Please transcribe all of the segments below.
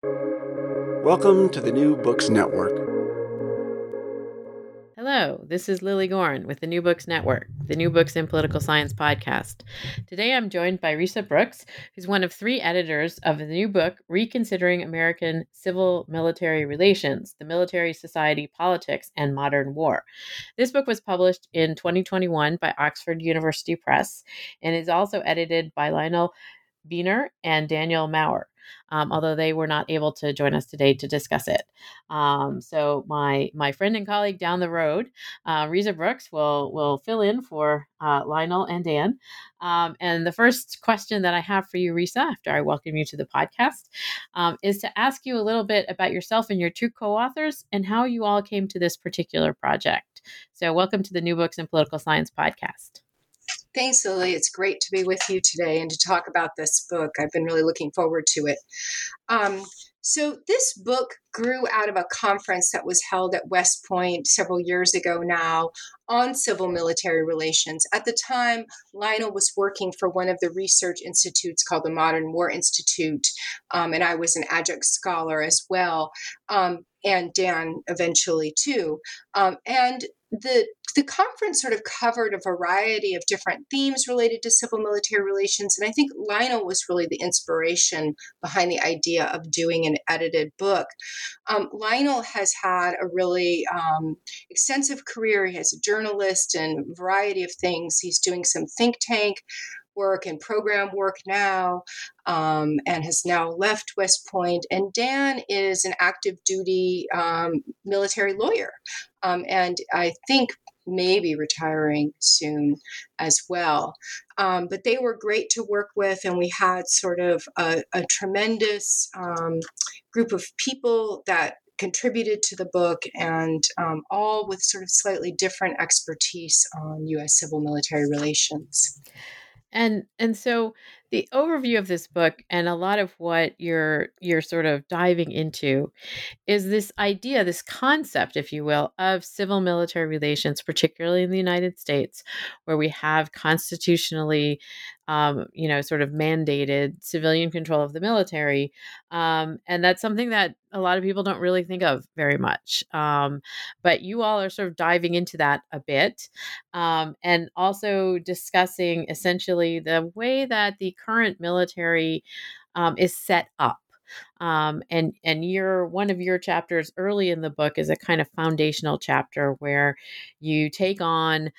Welcome to the New Books Network. Hello, this is Lilly Goren with the New Books Network, the New Books in Political Science podcast. Today I'm joined by Risa Brooks, who's one of three editors of the new book, Reconsidering American Civil Military Relations The Military Society, Politics, and Modern War. This book was published in 2021 by Oxford University Press and is also edited by Lionel Beehner and Daniel Maurer um, although they were not able to join us today to discuss it. Um, so my my friend and colleague down the road, uh, Risa Brooks, will will fill in for uh, Lionel and Dan. Um, and the first question that I have for you, Risa, after I welcome you to the podcast, um, is to ask you a little bit about yourself and your two co-authors and how you all came to this particular project. So welcome to the New Books in Political Science podcast. Thanks, Lilly. It's great to be with you today and to talk about this book. I've been really looking forward to it. Um, so, this book grew out of a conference that was held at West Point several years ago now on civil military relations. At the time, Lionel was working for one of the research institutes called the Modern War Institute, um, and I was an adjunct scholar as well, um, and Dan eventually too. Um, and the the conference sort of covered a variety of different themes related to civil military relations and i think lionel was really the inspiration behind the idea of doing an edited book. Um, lionel has had a really um, extensive career. He has a journalist and a variety of things. He's doing some think tank work and program work now um, and has now left West Point. And Dan is an active duty um, military lawyer. Um, and I think maybe retiring soon as well. Um, but they were great to work with, and we had sort of a, a tremendous um, group of people that contributed to the book, and um, all with sort of slightly different expertise on U.S. civil military relations. And and so the overview of this book and a lot of what you're you're sort of diving into is this idea, this concept, if you will, of civil military relations, particularly in the United States, where we have constitutionally um, you know, sort of mandated civilian control of the military. Um, and that's something that a lot of people don't really think of very much. Um, but you all are sort of diving into that a bit um, and also discussing essentially the way that the current military um, is set up. Um, and and your one of your chapters early in the book is a kind of foundational chapter where you take on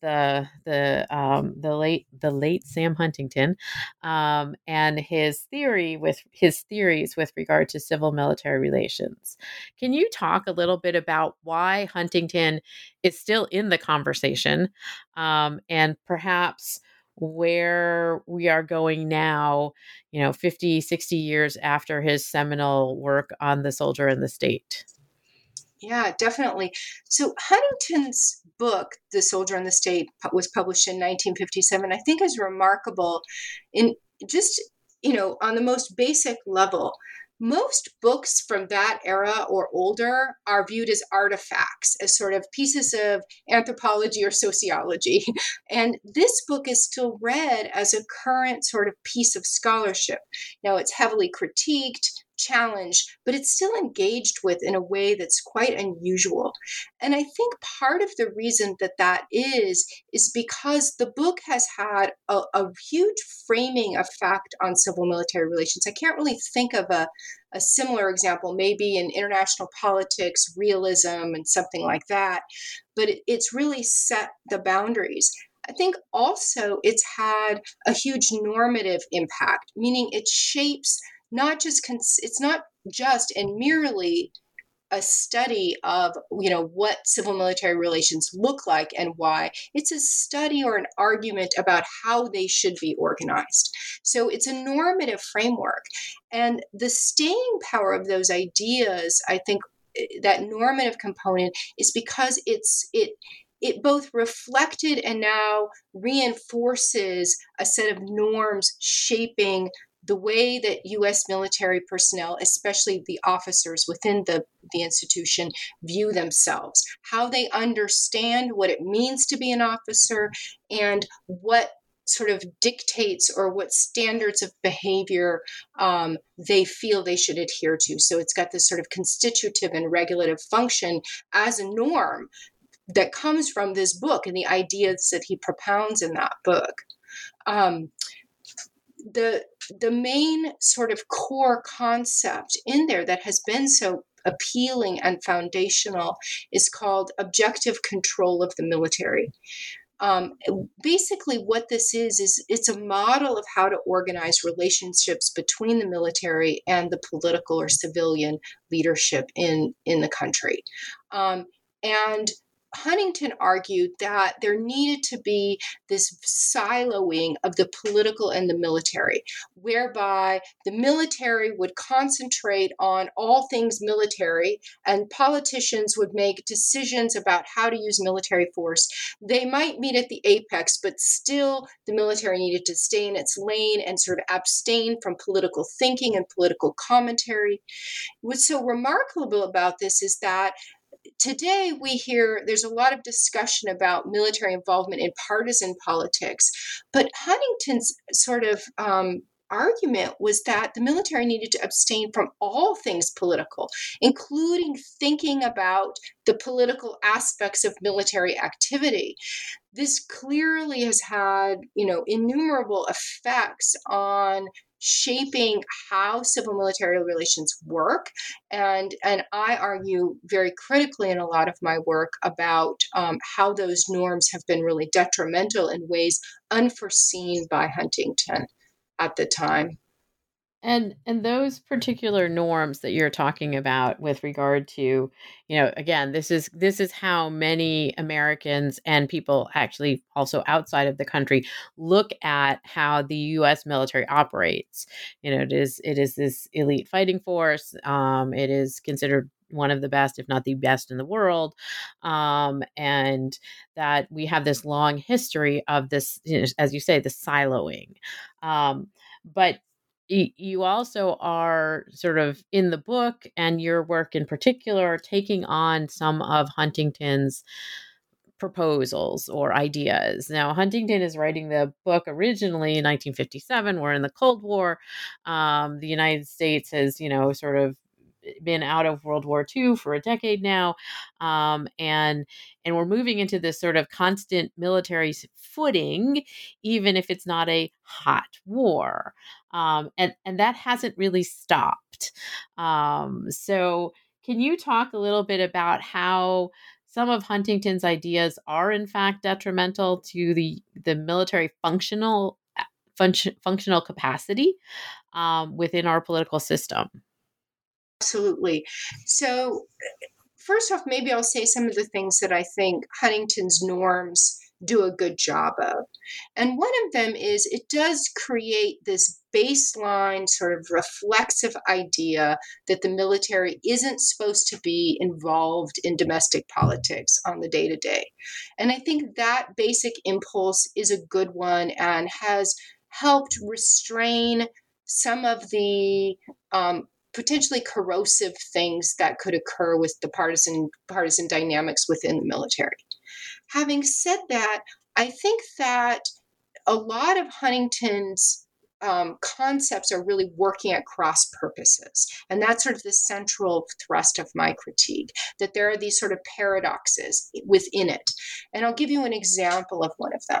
the the um, the late the late Sam Huntington um, and his theory with his theories with regard to civil military relations. Can you talk a little bit about why Huntington is still in the conversation um, and perhaps where we are going now, you know, 50, 60 years after his seminal work on the soldier and the state? Yeah, definitely. So Huntington's book, The Soldier and the State, was published in 1957. I think is remarkable in just, you know, on the most basic level. Most books from that era or older are viewed as artifacts, as sort of pieces of anthropology or sociology. And this book is still read as a current sort of piece of scholarship. Now, it's heavily critiqued, challenged, but it's still engaged with in a way that's quite unusual. And I think part of the reason that that is, is because the book has had a, a huge framing effect on civil military relations. I can't really think of a, a similar example, maybe in international politics, realism, and something like that. But it, it's really set the boundaries. I think also it's had a huge normative impact, meaning it shapes not just cons- it's not just and merely a study of you know what civil military relations look like and why. It's a study or an argument about how they should be organized. So it's a normative framework. And the staying power of those ideas i think eh, that normative component is because it's it it both reflected and now reinforces a set of norms shaping the way that U.S. military personnel, especially the officers within the, the institution, view themselves, how they understand what it means to be an officer, and what sort of dictates or what standards of behavior um, they feel they should adhere to. So it's got this sort of constitutive and regulative function as a norm that comes from this book and the ideas that he propounds in that book. Um, the the main sort of core concept in there that has been so appealing and foundational is called objective control of the military. Um, basically, what this is is it's a model of how to organize relationships between the military and the political or civilian leadership in in the country, um, and Huntington argued that there needed to be this siloing of the political and the military, whereby the military would concentrate on all things military and politicians would make decisions about how to use military force. They might meet at the apex, but still the military needed to stay in its lane and sort of abstain from political thinking and political commentary. What's so remarkable about this is that today we hear there's a lot of discussion about military involvement in partisan politics, but Huntington's sort of um, argument was that the military needed to abstain from all things political, including thinking about the political aspects of military activity. This clearly has had, you know, innumerable effects on shaping how civil military relations work. And and i argue very critically in a lot of my work about um, how those norms have been really detrimental in ways unforeseen by huntington at the time and and those particular norms that you're talking about with regard to, you know, again, this is this is how many Americans and people actually also outside of the country look at how the US military operates. You know, it is it is this elite fighting force. Um, it is considered one of the best, if not the best in the world. Um, and that we have this long history of this, you know, as you say, the siloing. Um, but you also are sort of in the book and your work in particular taking on some of Huntington's proposals or ideas. Now, Huntington is writing the book originally in 1957. We're in the Cold War. Um, the United States has, you know, sort of been out of World War II for a decade now, um, and and we're moving into this sort of constant military footing, even if it's not a hot war, um, and and that hasn't really stopped. Um, so, can you talk a little bit about how? Some of Huntington's ideas are, in fact, detrimental to the the military functional function, functional capacity um, within our political system. Absolutely. So, first off, maybe I'll say some of the things that I think Huntington's norms do a good job of. And one of them is it does create this baseline sort of reflexive idea that the military isn't supposed to be involved in domestic politics on the day to day. And I think that basic impulse is a good one and has helped restrain some of the um, potentially corrosive things that could occur with the partisan partisan dynamics within the military. Having said that, I think that a lot of Huntington's um, concepts are really working at cross purposes. And that's sort of the central thrust of my critique that there are these sort of paradoxes within it. And I'll give you an example of one of them.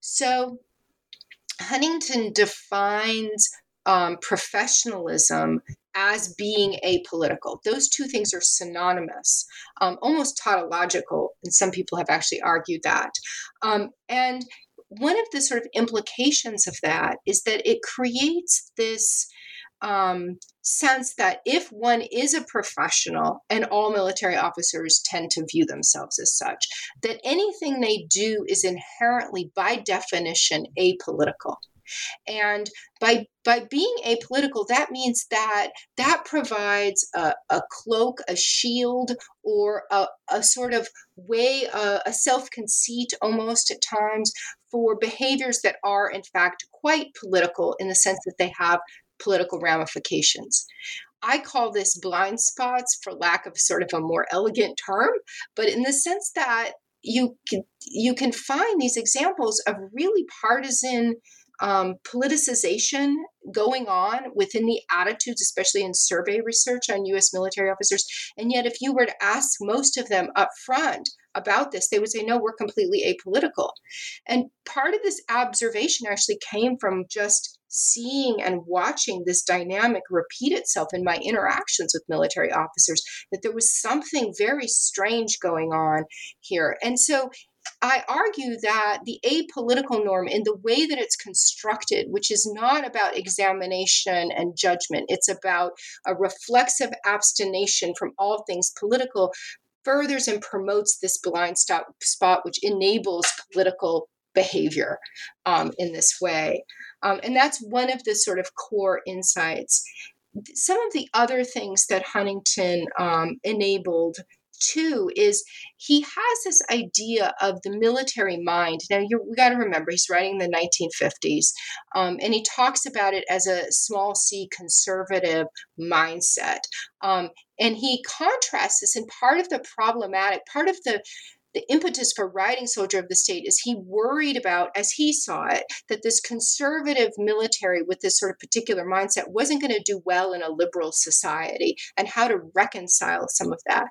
So, Huntington defines um, professionalism as being apolitical. Those two things are synonymous, um, almost tautological, and some people have actually argued that. Um, and one of the sort of implications of that is that it creates this um, sense that if one is a professional, and all military officers tend to view themselves as such, that anything they do is inherently, by definition, apolitical. And by by being apolitical, that means that that provides a, a cloak, a shield, or a, a sort of way, uh, a, a self conceit almost at times for behaviors that are in fact quite political in the sense that they have political ramifications. I call this blind spots for lack of sort of a more elegant term, but in the sense that you can, you can find these examples of really partisan um, politicization going on within the attitudes, especially in survey research on US military officers. And yet, if you were to ask most of them up front about this, they would say, no, we're completely apolitical. And part of this observation actually came from just seeing and watching this dynamic repeat itself in my interactions with military officers, that there was something very strange going on here. And so I argue that the apolitical norm, in the way that it's constructed, which is not about examination and judgment, it's about a reflexive abstination from all things political, furthers and promotes this blind spot, which enables political behavior um, in this way. Um, and that's one of the sort of core insights. Some of the other things that Huntington um, enabled too is he has this idea of the military mind. Now, you we got to remember, he's writing in the 1950s, um, and he talks about it as a small c conservative mindset. Um, and he contrasts this, and part of the problematic, part of the the impetus for writing Soldier of the State is he worried about, as he saw it, that this conservative military with this sort of particular mindset wasn't going to do well in a liberal society and how to reconcile some of that.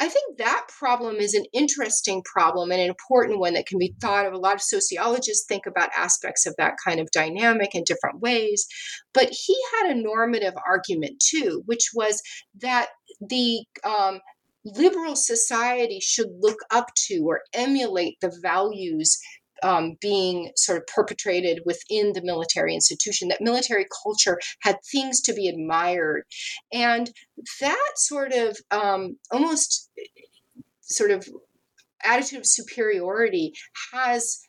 I think that problem is an interesting problem and an important one that can be thought of. A lot of sociologists think about aspects of that kind of dynamic in different ways. But he had a normative argument too, which was that the um, liberal society should look up to or emulate the values um, being sort of perpetrated within the military institution, that military culture had things to be admired. And that sort of um, almost sort of attitude of superiority has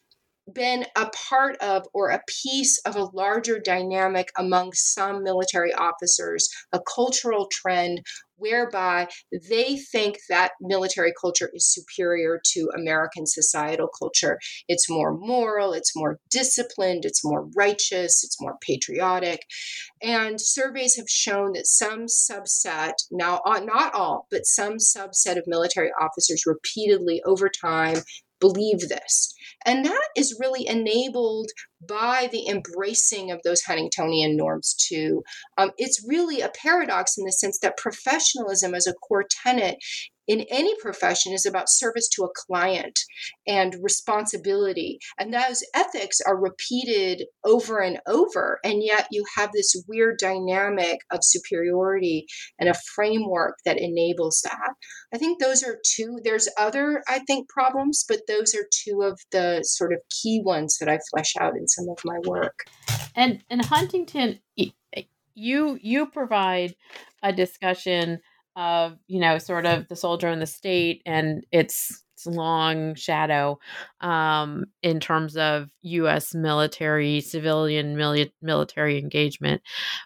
been a part of or a piece of a larger dynamic among some military officers, a cultural trend whereby they think that military culture is superior to American societal culture. It's more moral, it's more disciplined, it's more righteous, it's more patriotic. And surveys have shown that some subset, now uh, not all, but some subset of military officers repeatedly over time believe this. And that is really enabled by the embracing of those Huntingtonian norms, too. Um, it's really a paradox in the sense that professionalism as a core tenet in any profession is about service to a client and responsibility. And those ethics are repeated over and over. And yet you have this weird dynamic of superiority and a framework that enables that. I think those are two, there's other, I think, problems, but those are two of the sort of key ones that I flesh out in some of my work. And and Huntington you you provide a discussion of you know sort of the soldier in the state and its, its long shadow um, in terms of U.S. military, civilian mili- military engagement,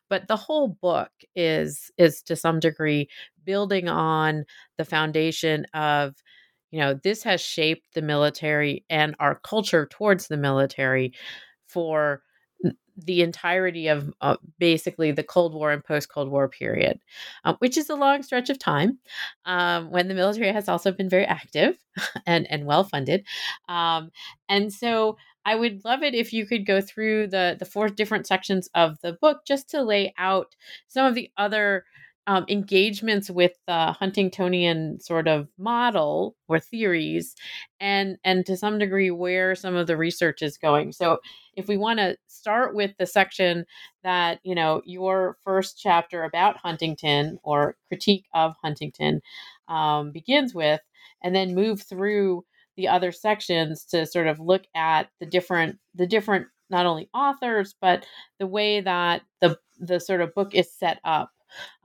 but the whole book is is to some degree building on the foundation of you know this has shaped the military and our culture towards the military for the entirety of uh, basically the Cold War and post Cold War period, um, which is a long stretch of time um, when the military has also been very active and, and well funded. Um, and so I would love it if you could go through the, the four different sections of the book just to lay out some of the other um, engagements with the Huntingtonian sort of model or theories, and and to some degree where some of the research is going. So, if we want to start with the section that you know your first chapter about Huntington or critique of Huntington um, begins with, and then move through the other sections to sort of look at the different the different not only authors but the way that the the sort of book is set up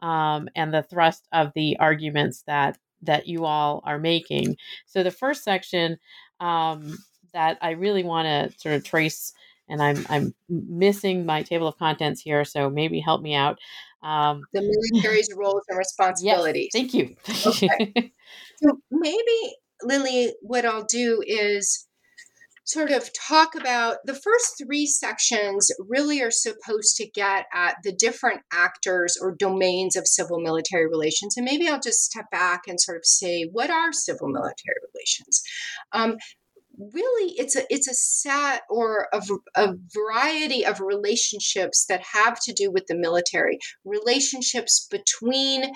um, and the thrust of the arguments that that you all are making. So the first section um, that I really want to sort of trace, and I'm I'm missing my table of contents here, so maybe help me out. Um, the military's roles and responsibilities. Yes, thank you. okay. So maybe Lily, what I'll do is sort of talk about the first three sections really are supposed to get at the different actors or domains of civil military relations. And maybe i'll just step back and sort of say what are civil military relations? Um, really it's a it's a set or a, a variety of relationships that have to do with the military. Relationships between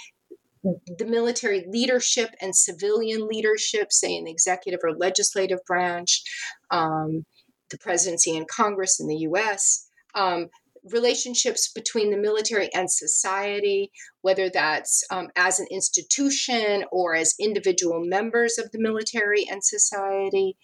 the military leadership and civilian leadership, say in the executive or legislative branch, um, the presidency and Congress in the US, um, relationships between the military and society, whether that's um, as an institution or as individual members of the military and society,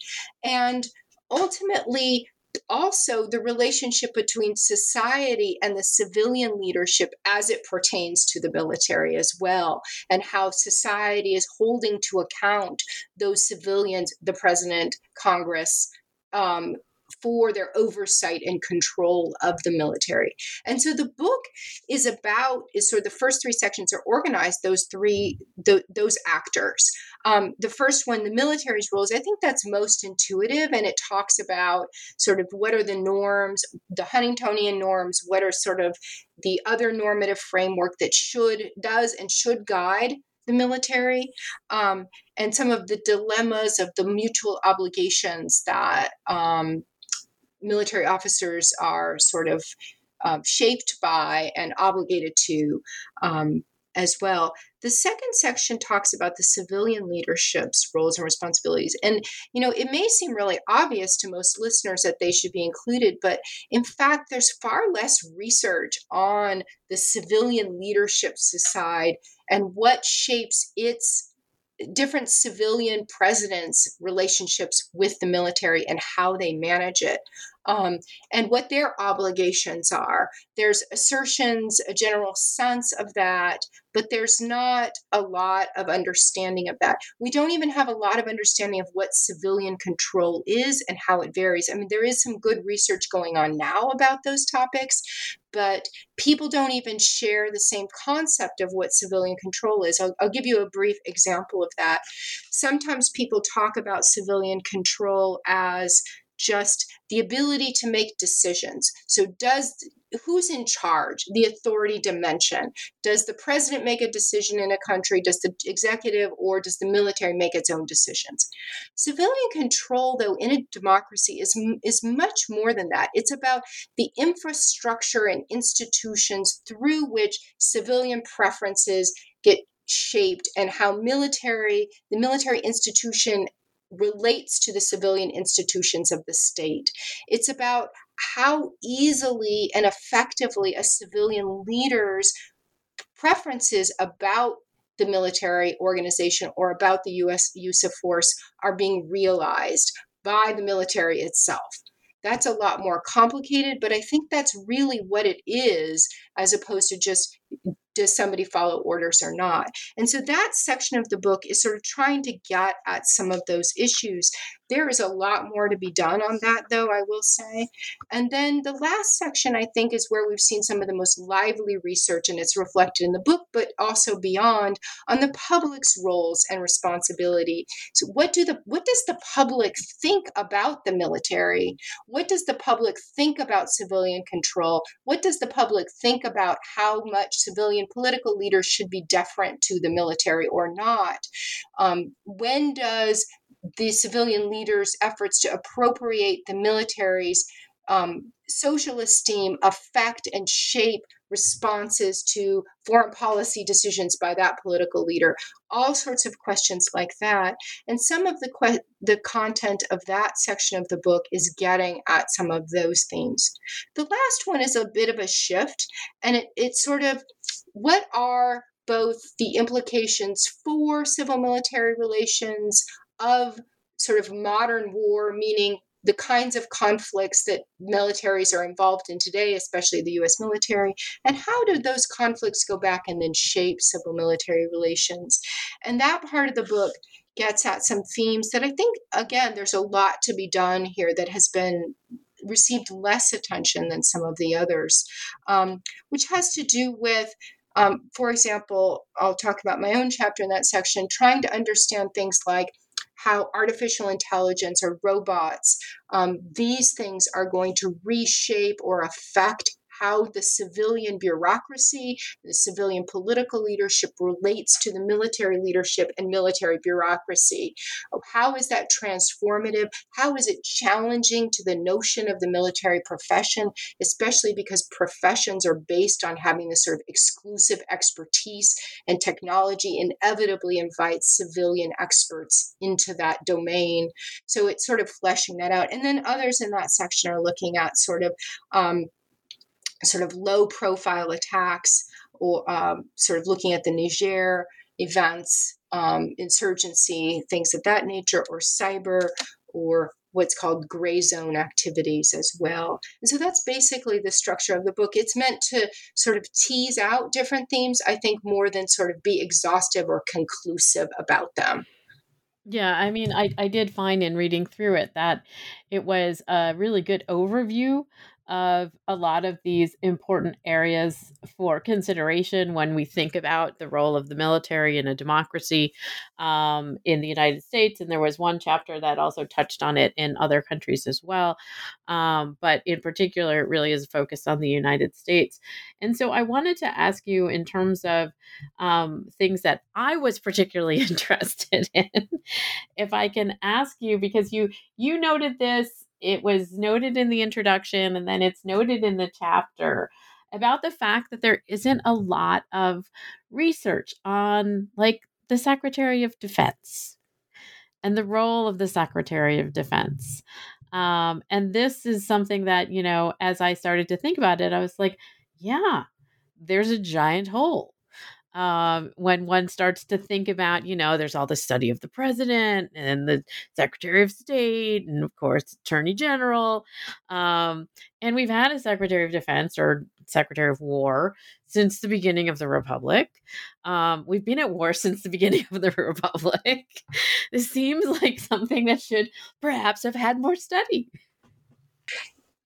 and ultimately also the relationship between society and the civilian leadership as it pertains to the military as well, and how society is holding to account those civilians, the president, Congress, um, for their oversight and control of the military. And so the book is about is sort of the first three sections are organized those three the, those actors. Um, the first one, the military's roles, I think that's most intuitive, and it talks about sort of what are the norms, the Huntingtonian norms, what are sort of the other normative framework that should does and should guide the military um, and some of the dilemmas of the mutual obligations that um, military officers are sort of um, shaped by and obligated to um, as well. The second section talks about the civilian leadership's roles and responsibilities. And, you know, it may seem really obvious to most listeners that they should be included, but in fact, there's far less research on the civilian leadership side and what shapes its different civilian presidents' relationships with the military and how they manage it um, and what their obligations are. There's assertions, a general sense of that, but there's not a lot of understanding of that. We don't even have a lot of understanding of what civilian control is and how it varies. I mean, there is some good research going on now about those topics, but people don't even share the same concept of what civilian control is. I'll, I'll, give you a brief example of that. Sometimes people talk about civilian control as just the ability to make decisions. So, does who's in charge? The authority dimension. Does the president make a decision in a country? Does the executive or does the military make its own decisions? Civilian control, though, in a democracy is is much more than that. It's about the infrastructure and institutions through which civilian preferences get shaped and how military the military institution relates to the civilian institutions of the state. It's about how easily and effectively a civilian leader's preferences about the military organization or about the US use of force are being realized by the military itself. That's a lot more complicated, but I think that's really what it is, as opposed to just does somebody follow orders or not? And so that section of the book is sort of trying to get at some of those issues. There is a lot more to be done on that, though, I will say. And then the last section, I think, is where we've seen some of the most lively research, and it's reflected in the book, but also beyond on the public's roles and responsibility. So, what do the what does the public think about the military? What does the public think about civilian control? What does the public think about how much civilian political leaders should be deferent to the military or not? Um, when does the civilian leaders' efforts to appropriate the military's um, social esteem affect and shape responses to foreign policy decisions by that political leader. All sorts of questions like that. And some of the que- the content of that section of the book is getting at some of those themes. The last one is a bit of a shift and it, it's sort of what are both the implications for civil military relations of sort of modern war, meaning the kinds of conflicts that militaries are involved in today, especially the US military, and how do those conflicts go back and then shape civil military relations? And that part of the book gets at some themes that I think, again, there's a lot to be done here that has been received less attention than some of the others, um, which has to do with um, for example, I'll talk about my own chapter in that section, trying to understand things like how artificial intelligence or robots, um, these things are going to reshape or affect how the civilian bureaucracy, the civilian political leadership relates to the military leadership and military bureaucracy. How is that transformative? How is it challenging to the notion of the military profession, especially because professions are based on having this sort of exclusive expertise and technology inevitably invites civilian experts into that domain. So it's sort of fleshing that out. And then others in that section are looking at sort of um, sort of low profile attacks or um, sort of looking at the Niger events, um, insurgency, things of that nature, or cyber, or what's called gray zone activities as well. And so that's basically the structure of the book. It's meant to sort of tease out different themes, I think, more than sort of be exhaustive or conclusive about them. Yeah, I mean, I, I did find in reading through it that it was a really good overview of a lot of these important areas for consideration when we think about the role of the military in a democracy um, in the United States. And there was one chapter that also touched on it in other countries as well. Um, but in particular, it really is focused on the United States. And so I wanted to ask you, in terms of um, things that I was particularly interested in, if I can ask you, because you you noted this it was noted in the introduction and then it's noted in the chapter about the fact that there isn't a lot of research on like the Secretary of Defense and the role of the Secretary of Defense. Um, and this is something that, you know, as I started to think about it, I was like, yeah, there's a giant hole um, when one starts to think about, you know, there's all the study of the president and the secretary of state, and of course, attorney general. Um, and we've had a secretary of defense or secretary of war since the beginning of the republic. Um, we've been at war since the beginning of the republic. this seems like something that should perhaps have had more study.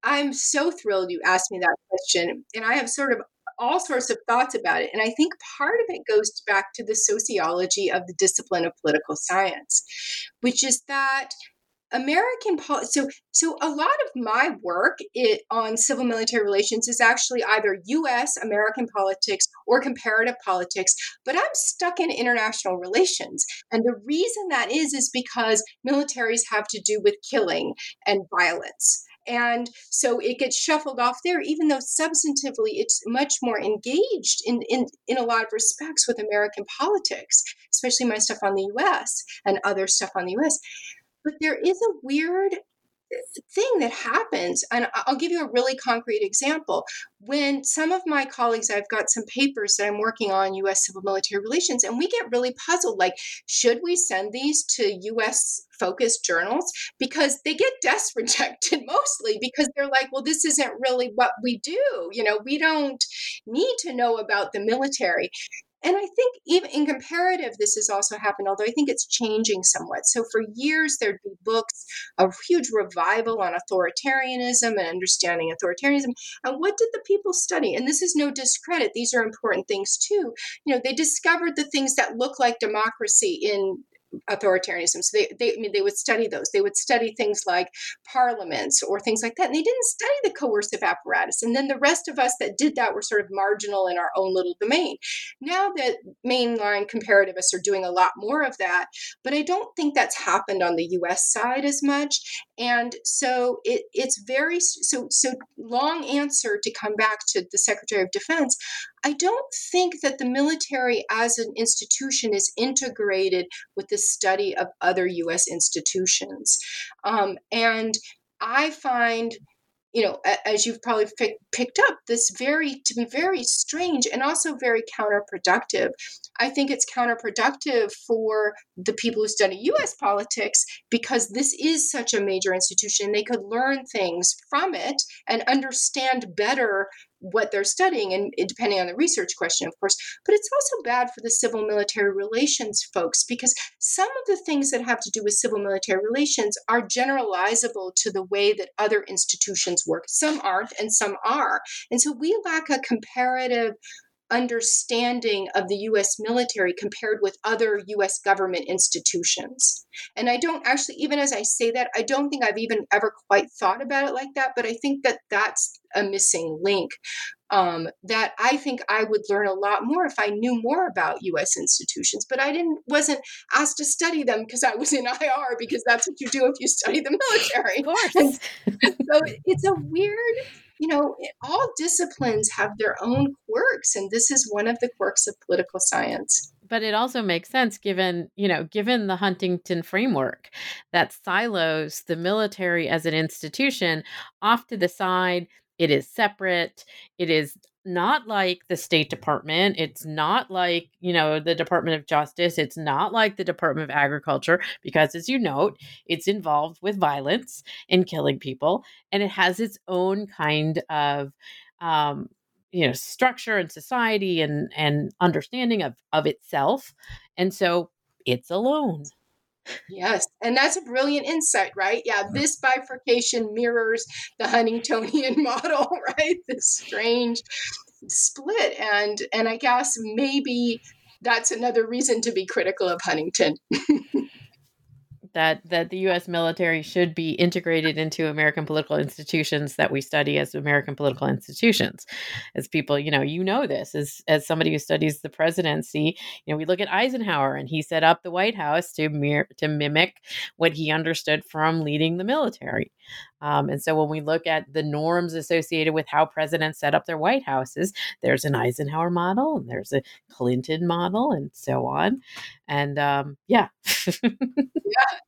I'm so thrilled you asked me that question. And I have sort of all sorts of thoughts about it. And I think part of it goes back to the sociology of the discipline of political science, which is that American pol- so so a lot of my work it, on civil military relations is actually either U.S. American politics or comparative politics, but I'm stuck in international relations, and the reason that is is because militaries have to do with killing and violence, and so it gets shuffled off there, even though substantively it's much more engaged in, in, in a lot of respects with American politics, especially my stuff on the US and other stuff on the US. But there is a weird thing that happens and i'll give you a really concrete example. When some of my colleagues i've got some papers that i'm working on us civil military relations and we get really puzzled like should we send these to us focused journals? Because they get desk rejected mostly because they're like well this isn't really what we do you know? We don't need to know about the military and I think even in comparative, this has also happened, although I think it's changing somewhat. So for years, there'd be books, a huge revival on authoritarianism and understanding authoritarianism. And what did the people study? And this is no discredit, these are important things too. You know, they discovered the things that look like democracy in authoritarianism. So they, they, I mean, they would study those. They would study things like parliaments or things like that. And they didn't study the coercive apparatus. And then the rest of us that did that were sort of marginal in our own little domain. Now that mainline comparativists are doing a lot more of that, but I don't think that's happened on the U.S. side as much. And so it, it's very so so long answer to come back to the Secretary of Defense. I don't think that the military as an institution is integrated with the study of other US institutions. Um, and I find you know, as you've probably pick, picked up, this very to be very strange and also very counterproductive. I think it's counterproductive for the people who study U.S. politics because this is such a major institution. They could learn things from it and understand better what they're studying and depending on the research question of course but it's also bad for the civil military relations folks because some of the things that have to do with civil military relations are generalizable to the way that other institutions work. Some aren't and some are. And so we lack a comparative understanding of the US military compared with other US government institutions. And I don't actually, even as I say that, I don't think I've even ever quite thought about it like that, but I think that that's a missing link. Um, that I think I would learn a lot more if I knew more about U.S. institutions, but I didn't wasn't asked to study them because I was in IR because that's what you do if you study the military. Of course. so it's a weird you know, all disciplines have their own quirks, and this is one of the quirks of political science. But it also makes sense given, you know, given the Huntington framework that silos the military as an institution off to the side. It is separate. It is not like the State Department. It's not like, you know, the Department of Justice. It's not like the Department of Agriculture, because as you note, it's involved with violence and killing people. And it has its own kind of, um, you know, structure and society and, and understanding of, of itself. And so it's alone. Yes, and that's a brilliant insight, right? Yeah, this bifurcation mirrors the Huntingtonian model, right? This strange split and and I guess maybe that's another reason to be critical of Huntington. that that the US military should be integrated into American political institutions that we study as American political institutions. As people, you know, you know this as as somebody who studies the presidency, you know, we look at Eisenhower and he set up the White House to mir- to mimic what he understood from leading the military. Um, and so when we look at the norms associated with how presidents set up their White Houses, there's an Eisenhower model and there's a Clinton model and so on. And um, yeah. yeah,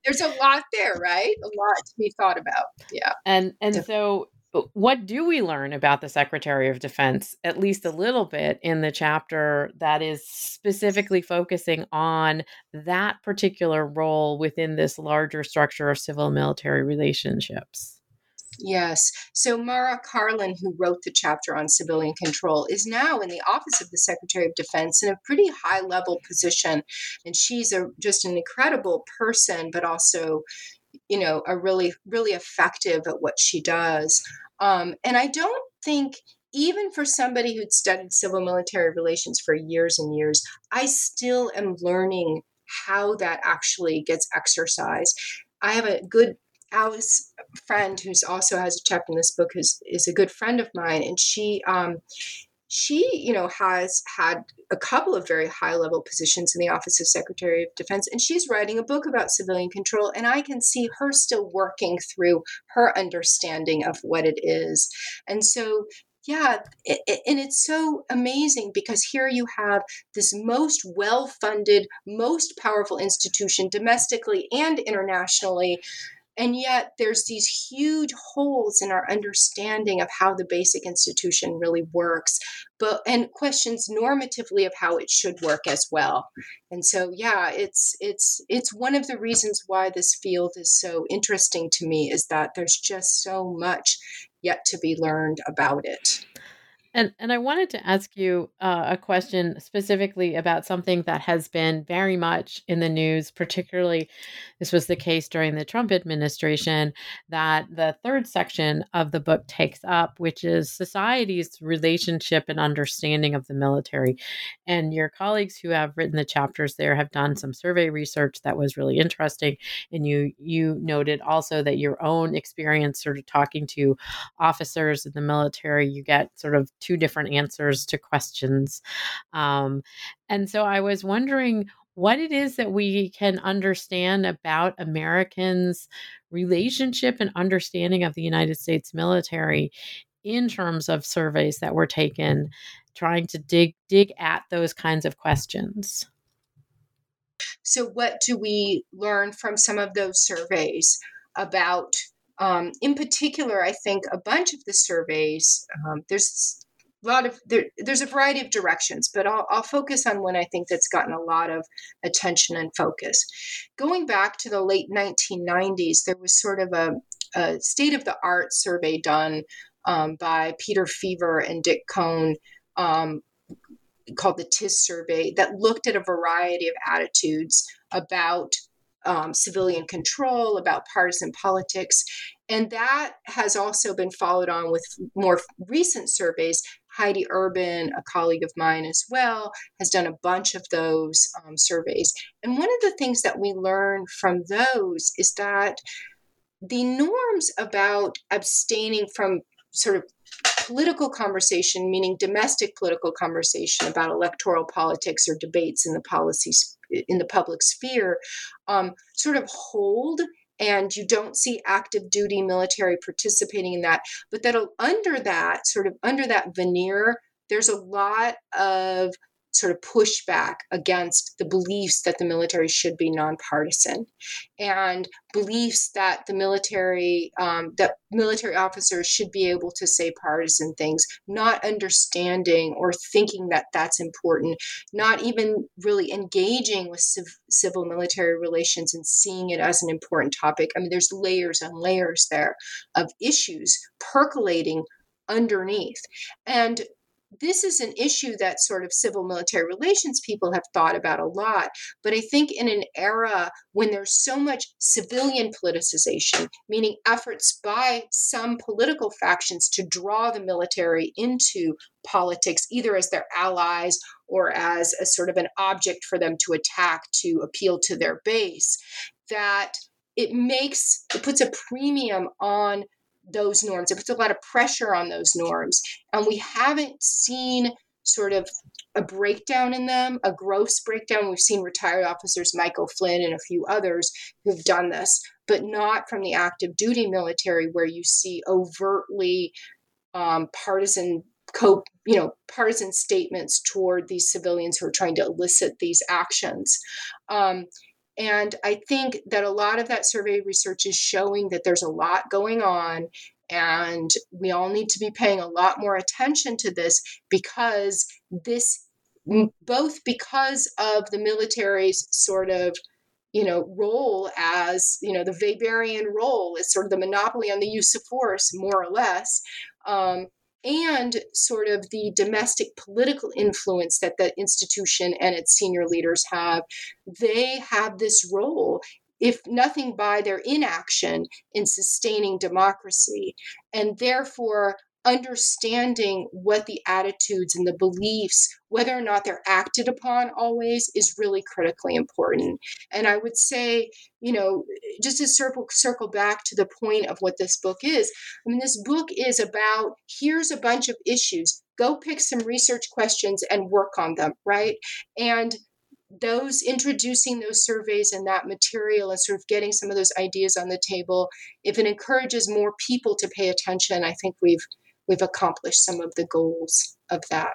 there's a lot there, right? A lot to be thought about. Yeah. And and so what do we learn about the Secretary of Defense, at least a little bit, in the chapter that is specifically focusing on that particular role within this larger structure of civil military relationships? Yes. So Mara Karlin, who wrote the chapter on civilian control, is now in the office of the Secretary of Defense in a pretty high level position. And she's a just an incredible person, but also, you know, a really, really effective at what she does. Um, and I don't think even for somebody who'd studied civil military relations for years and years, I still am learning how that actually gets exercised. I have a good Alice friend who's also has a chapter in this book is is a good friend of mine, and she um, she you know has had a couple of very high level positions in the office of secretary of defense and she's writing a book about civilian control and i can see her still working through her understanding of what it is. And so yeah it, it, and it's so amazing because here you have this most well funded most powerful institution domestically and internationally and yet there's these huge holes in our understanding of how the basic institution really works, but and questions normatively of how it should work as well. And so yeah, it's it's it's one of the reasons why this field is so interesting to me is that there's just so much yet to be learned about it. And and I wanted to ask you uh, a question specifically about something that has been very much in the news, particularly this was the case during the Trump administration that the third section of the book takes up, which is society's relationship and understanding of the military. And your colleagues who have written the chapters there have done some survey research that was really interesting. And you you noted also that your own experience sort of talking to officers in the military, you get sort of two different answers to questions. Um, and so I was wondering what it is that we can understand about Americans' relationship and understanding of the United States military in terms of surveys that were taken trying to dig dig at those kinds of questions so what do we learn from some of those surveys about um, in particular i think a bunch of the surveys um, there's a lot of there, there's a variety of directions but I'll, I'll focus on one i think that's gotten a lot of attention and focus. Going back to the late 1990s there was sort of a, a state of the art survey done um, by peter feaver and dick Kohn um, called the TISS survey that looked at a variety of attitudes about um, civilian control about partisan politics and that has also been followed on with more recent surveys Heidi Urben, a colleague of mine as well, has done a bunch of those um, surveys. And one of the things that we learn from those is that the norms about abstaining from sort of political conversation, meaning domestic political conversation about electoral politics or debates in the policies in the public sphere, um, sort of hold and you don't see active duty military participating in that. But that under that sort of under that veneer there's a lot of sort of pushback against the beliefs that the military should be nonpartisan. And beliefs that the military um, that military officers should be able to say partisan things not understanding or thinking that that's important not even really engaging with civ- civil military relations and seeing it as an important topic. I mean there's layers and layers there of issues percolating underneath. And this is an issue that sort of civil military relations people have thought about a lot. But I think in an era when there's so much civilian politicization, meaning efforts by some political factions to draw the military into politics, either as their allies or as a sort of an object for them to attack to appeal to their base, that it makes, it puts a premium on those norms. It puts a lot of pressure on those norms. And we haven't seen sort of a breakdown in them, a gross breakdown. We've seen retired officers, Michael Flynn and a few others who've done this, but not from the active duty military where you see overtly um, partisan co you know partisan statements toward these civilians who are trying to elicit these actions um, and I think that a lot of that survey research is showing that there's a lot going on, and we all need to be paying a lot more attention to this because this, both because of the military's sort of you know role as you know the Weberian role is sort of the monopoly on the use of force more or less um, and sort of the domestic political influence that the institution and its senior leaders have, they have this role if nothing by their inaction in sustaining democracy. And therefore, understanding what the attitudes and the beliefs, whether or not they're acted upon always, is really critically important. And I would say, you know, just to circle circle back to the point of what this book is. I mean, this book is about here's a bunch of issues. Go pick some research questions and work on them, right? And those introducing those surveys and that material and sort of getting some of those ideas on the table if it encourages more people to pay attention i think we've we've accomplished some of the goals of that.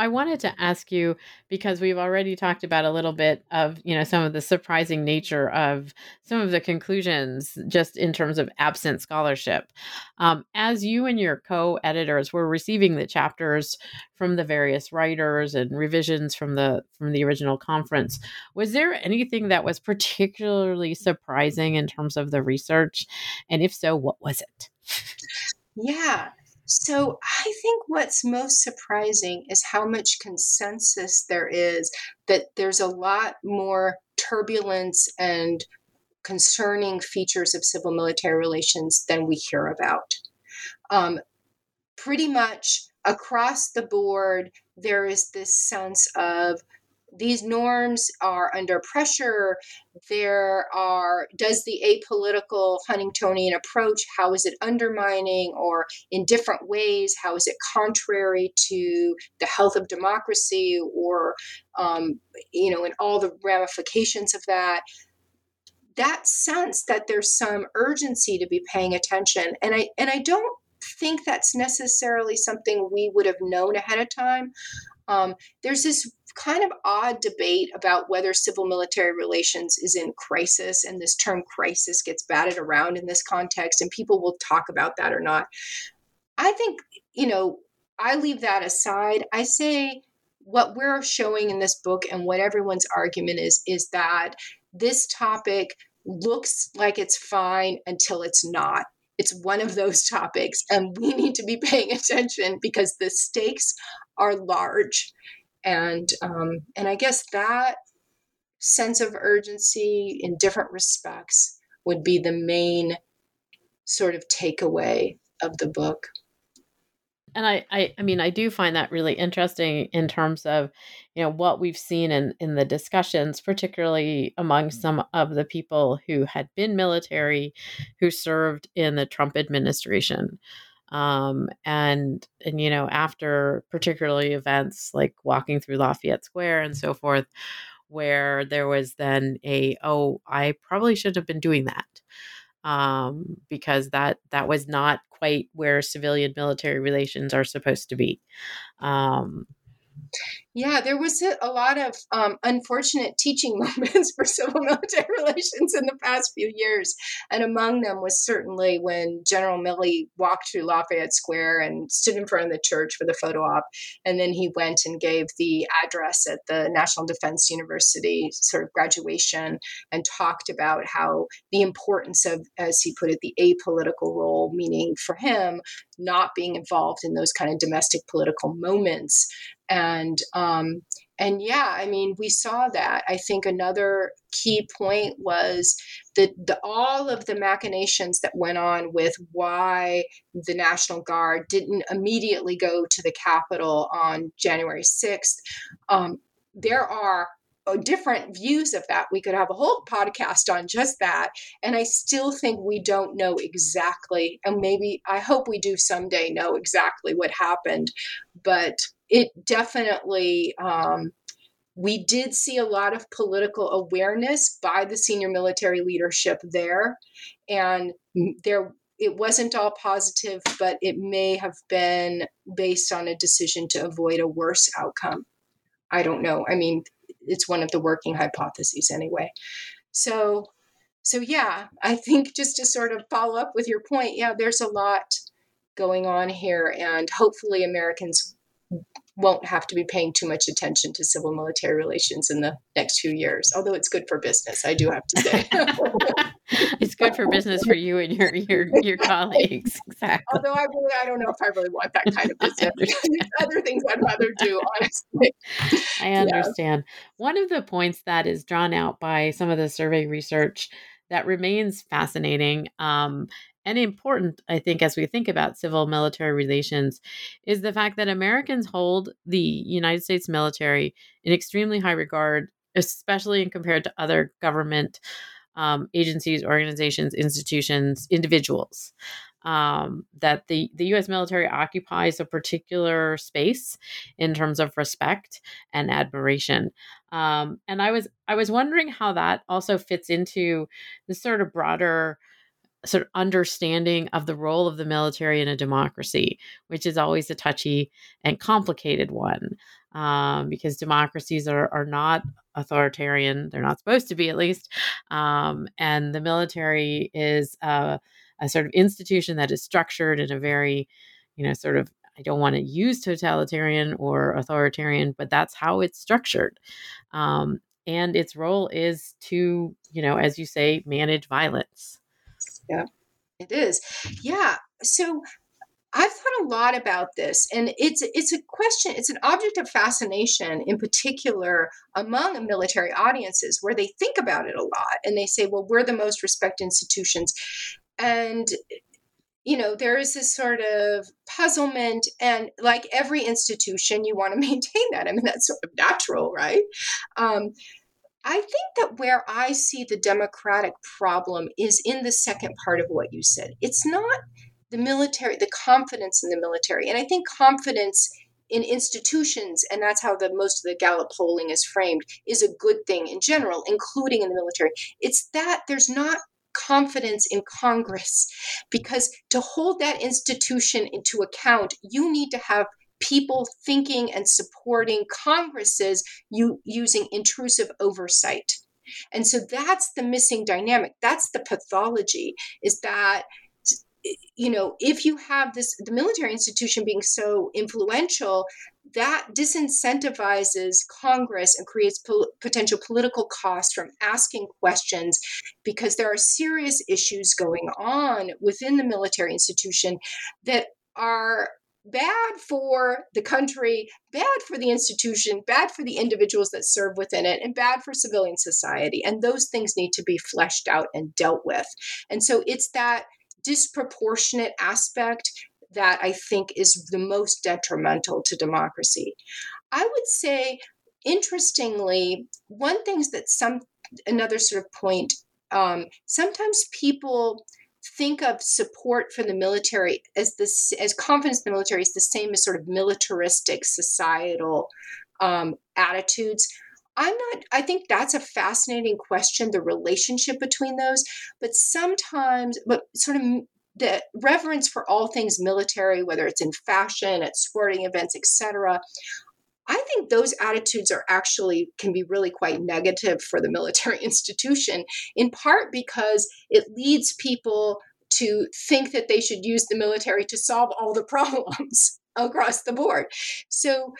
I wanted to ask you because we've already talked about a little bit of, you know, some of the surprising nature of some of the conclusions just in terms of absent scholarship. Um, as you and your co-editors were receiving the chapters from the various writers and revisions from the from the original conference, was there anything that was particularly surprising in terms of the research? And if so, what was it? Yeah. So I think what's most surprising is how much consensus there is that there's a lot more turbulence and concerning features of civil military relations than we hear about. Um, pretty much across the board, there is this sense of these norms are under pressure. There are does the apolitical huntingtonian approach how is it undermining or in different ways how is it contrary to the health of democracy or um, you know and all the ramifications of that? That sense that there's some urgency to be paying attention and i and i don't think that's necessarily something we would have known ahead of time um, there's this kind of odd debate about whether civil military relations is in crisis, and this term crisis gets batted around in this context, and people will talk about that or not. I think, you know, I leave that aside. I say what we're showing in this book and what everyone's argument is is that this topic looks like it's fine until it's not. It's one of those topics, and we need to be paying attention because the stakes are large and um, and I guess that sense of urgency in different respects would be the main sort of takeaway of the book. And I, I i mean i do find that really interesting in terms of you know what we've seen in in the discussions particularly among some of the people who had been military who served in the trump administration. Um, and and you know after particularly events like walking through lafayette square and so forth where there was then a oh i probably should have been doing that um, because that that was not quite where civilian military relations are supposed to be. Um, yeah, there was a, lot of um, unfortunate teaching moments for civil military relations in the past few years. And among them was certainly when General Milley walked through Lafayette Square and stood in front of the church for the photo op. And then he went and gave the address at the National Defense University sort of graduation and talked about how the importance of, as he put it, the apolitical role, meaning for him, not being involved in those kind of domestic political moments and um, and yeah i mean we saw that i think another key point was that the, all of the machinations that went on with why the national guard didn't immediately go to the capitol on january 6th um, there are uh, different views of that. We could have a whole podcast on just that. And I still think we don't know exactly, and maybe I hope we do someday know exactly what happened. But it definitely, um, we did see a lot of political awareness by the senior military leadership there. And there, it wasn't all positive, but it may have been based on a decision to avoid a worse outcome. I don't know. I mean, it's one of the working hypotheses anyway. So, so yeah, I think just to sort of follow up with your point, yeah, there's a lot going on here, and hopefully Americans won't have to be paying too much attention to civil military relations in the next few years. Although it's good for business, I do have to say. it's good for business for you and your your your colleagues. Exactly. Although I really I don't know if I really want that kind of business. other things I'd rather do, honestly. I understand. Yeah. One of the points that is drawn out by some of the survey research that remains fascinating um, and important, I think, as we think about civil military relations, is the fact that Americans hold the United States military in extremely high regard, especially in compared to other government um, agencies, organizations, institutions, individuals. Um, that the, the US military occupies a particular space in terms of respect and admiration. Um, and I was I was wondering how that also fits into the sort of broader sort of understanding of the role of the military in a democracy, which is always a touchy and complicated one um, because democracies are, are not authoritarian. They're not supposed to be, at least. Um, and the military is a, a sort of institution that is structured in a very, you know, sort of I don't want to use totalitarian or authoritarian, but that's how it's structured. Um, and its role is to, you know, as you say, manage violence. Yeah, it is. Yeah. So I've thought a lot about this, and it's it's a question. It's an object of fascination, in particular among military audiences, where they think about it a lot and they say, "Well, we're the most respected institutions," and you know there is this sort of puzzlement and like every institution you want to maintain that i mean that's sort of natural right um, I think that where I see the democratic problem is in the second part of what you said. It's not the military, the confidence in the military. And I think confidence in institutions, and that's how the most of the Gallup polling is framed, is a good thing in general, including in the military. It's that there's not confidence in Congress because to hold that institution into account, you need to have people thinking and supporting Congresses using intrusive oversight. And so that's the missing dynamic. That's the pathology is that you know, if you have this the military institution being so influential, that disincentivizes Congress and creates potential political costs from asking questions because there are serious issues going on within the military institution that are bad for the country, bad for the institution, bad for the individuals that serve within it, and bad for civilian society. And those things need to be fleshed out and dealt with. And so it's that disproportionate aspect that I think is the most detrimental to democracy. I would say, interestingly, one thing that some another sort of point. Um, sometimes people think of support for the military as this as confidence in the military is the same as sort of militaristic societal um, attitudes. I'm not, I think that's a fascinating question, the relationship between those. But sometimes, but sort of the reverence for all things military, whether it's in fashion, at sporting events, etc. I think those attitudes are actually can be really quite negative for the military institution, in part because it leads people to think that they should use the military to solve all the problems across the board. So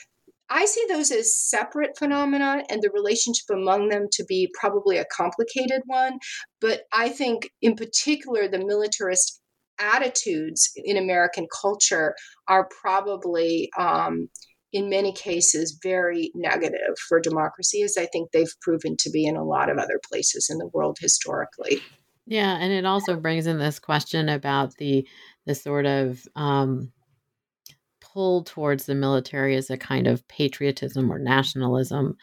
I see those as separate phenomena and the relationship among them to be probably a complicated one. But I think, in particular, the militarist attitudes in American culture are probably, um, in many cases, very negative for democracy, as I think they've proven to be in a lot of other places in the world historically. Yeah, and it also brings in this question about the the sort of um, pull towards the military as a kind of patriotism or nationalism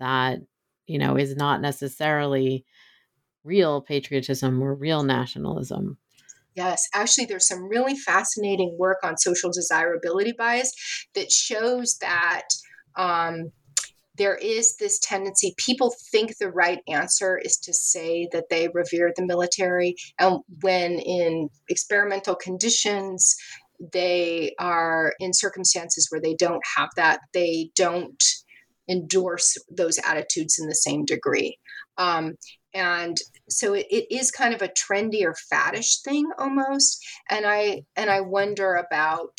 that you know is not necessarily real patriotism or real nationalism Yes, actually, there's some really fascinating work on social desirability bias that shows that um, there is this tendency people think the right answer is to say that they revere the military and when in experimental conditions they are in circumstances where they don't have that, they don't endorse those attitudes in the same degree. Um, and so it, it is kind of a trendy or faddish thing almost. And I and I wonder about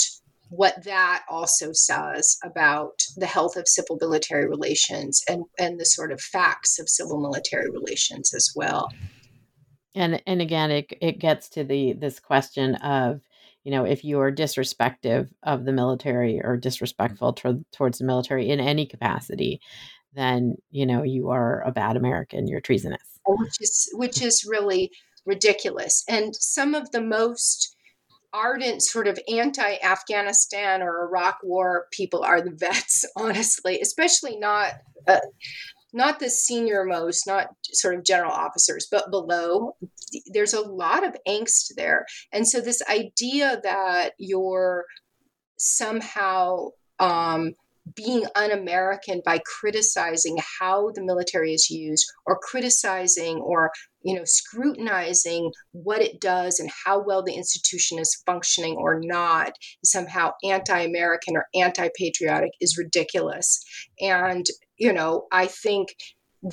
what that also says about the health of civil military relations and, and the sort of facts of civil military relations as well. And and again, it it gets to the this question of you know, if you are disrespectful of the military or disrespectful to, towards the military in any capacity, then you know you are a bad American. You're treasonous, which is which is really ridiculous. And some of the most ardent sort of anti-Afghanistan or Iraq War people are the vets. Honestly, especially not. Uh, not the senior most, not sort of general officers, but below, there's a lot of angst there. And so, this idea that you're somehow um, being un American by criticizing how the military is used or criticizing or you know scrutinizing what it does and how well the institution is functioning or not somehow anti-american or anti-patriotic is ridiculous. And you know, I think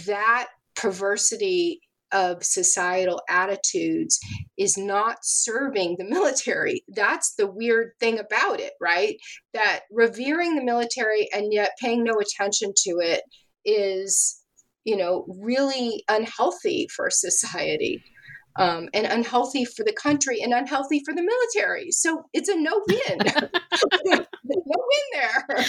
that perversity of societal attitudes is not serving the military. That's the weird thing about it, right? That revering the military and yet paying no attention to it is, you know, really unhealthy for society um, and unhealthy for the country and unhealthy for the military. So it's a no win. no win there.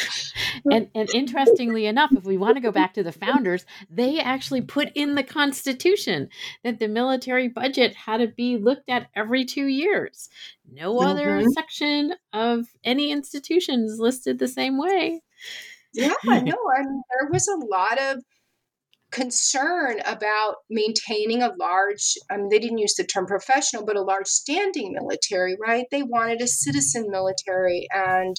And, and interestingly enough, if we want to go back to the founders, they actually put in the Constitution that the military budget had to be looked at every two years. No mm-hmm. other section of any institution is listed the same way. Yeah, no, I mean, there was a lot of concern about maintaining a large, I mean, they didn't use the term professional, but a large standing military, right? They wanted a citizen military and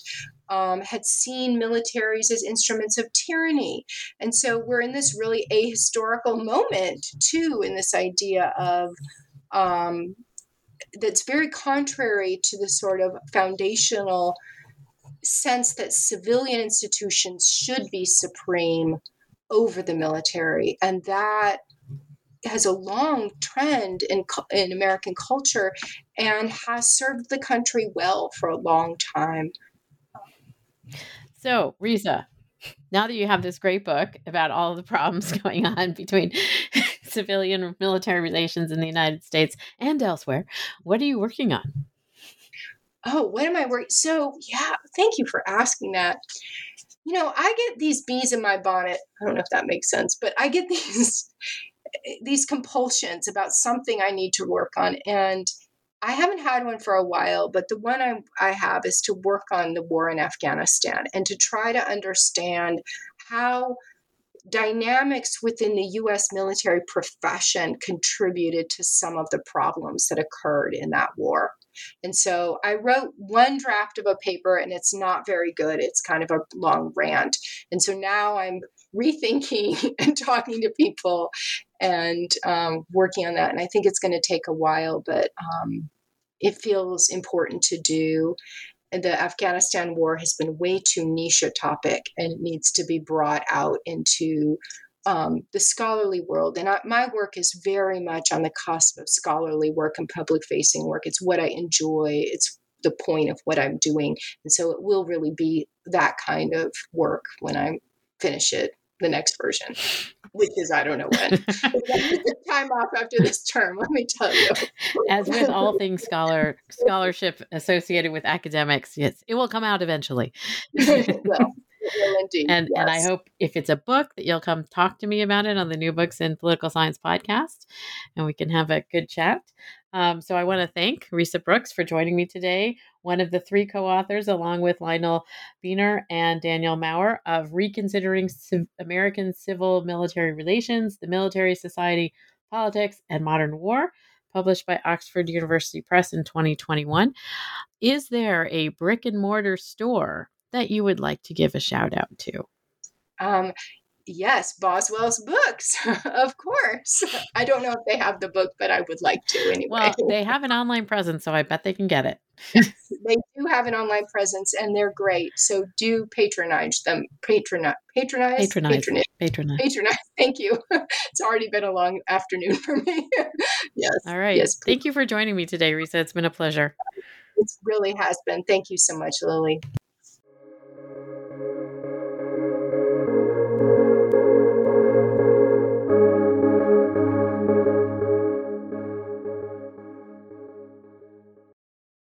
um, had seen militaries as instruments of tyranny. And so we're in this really ahistorical moment, too, in this idea of. Um, that's very contrary to the sort of foundational sense that civilian institutions should be supreme over the military. And that has a long trend in, in American culture and has served the country well for a long time. So, Risa, now that you have this great book about all the problems going on between civilian military relations in the United States and elsewhere, what are you working on? Oh, what am I working? So, yeah, thank you for asking that you know, I get these bees in my bonnet. I don't know if that makes sense, but I get these these compulsions about something I need to work on and I haven't had one for a while, but the one I, I have is to work on the war in Afghanistan and to try to understand how dynamics within the US military profession contributed to some of the problems that occurred in that war. And so I wrote one draft of a paper and it's not very good. It's kind of a long rant. And so now I'm rethinking and talking to people and um, working on that. And I think it's going to take a while, but um, it feels important to do. The Afghanistan war has been way too niche a topic and it needs to be brought out into um, the scholarly world. And I, my work is very much on the cusp of scholarly work and public facing work. It's what I enjoy, it's the point of what I'm doing. And so it will really be that kind of work when I finish it the next version, which is I don't know when. time off after this term, let me tell you. As with all things scholar scholarship associated with academics, yes, it will come out eventually. well, Indeed, and yes. and I hope if it's a book that you'll come talk to me about it on the New Books in Political Science podcast, and we can have a good chat. Um, so I want to thank Risa Brooks for joining me today, one of the three co-authors, along with Lionel Beehner and Daniel Maurer, of Reconsidering Civ- American Civil Military Relations, the Military Society, Politics, and Modern War, published by Oxford University Press in 2021. Is there a brick and mortar store that you would like to give a shout out to? Um, yes, Boswell's books, of course. I don't know if they have the book, but I would like to anyway. Well, they have an online presence, so I bet they can get it. they do have an online presence, and they're great. So do patronize them. Patronize, patronize, patronize, patronize, patronize. patronize. Thank you. it's already been a long afternoon for me. yes. All right. Yes. Thank you for joining me today, Risa. It's been a pleasure. It really has been. Thank you so much, Lilly.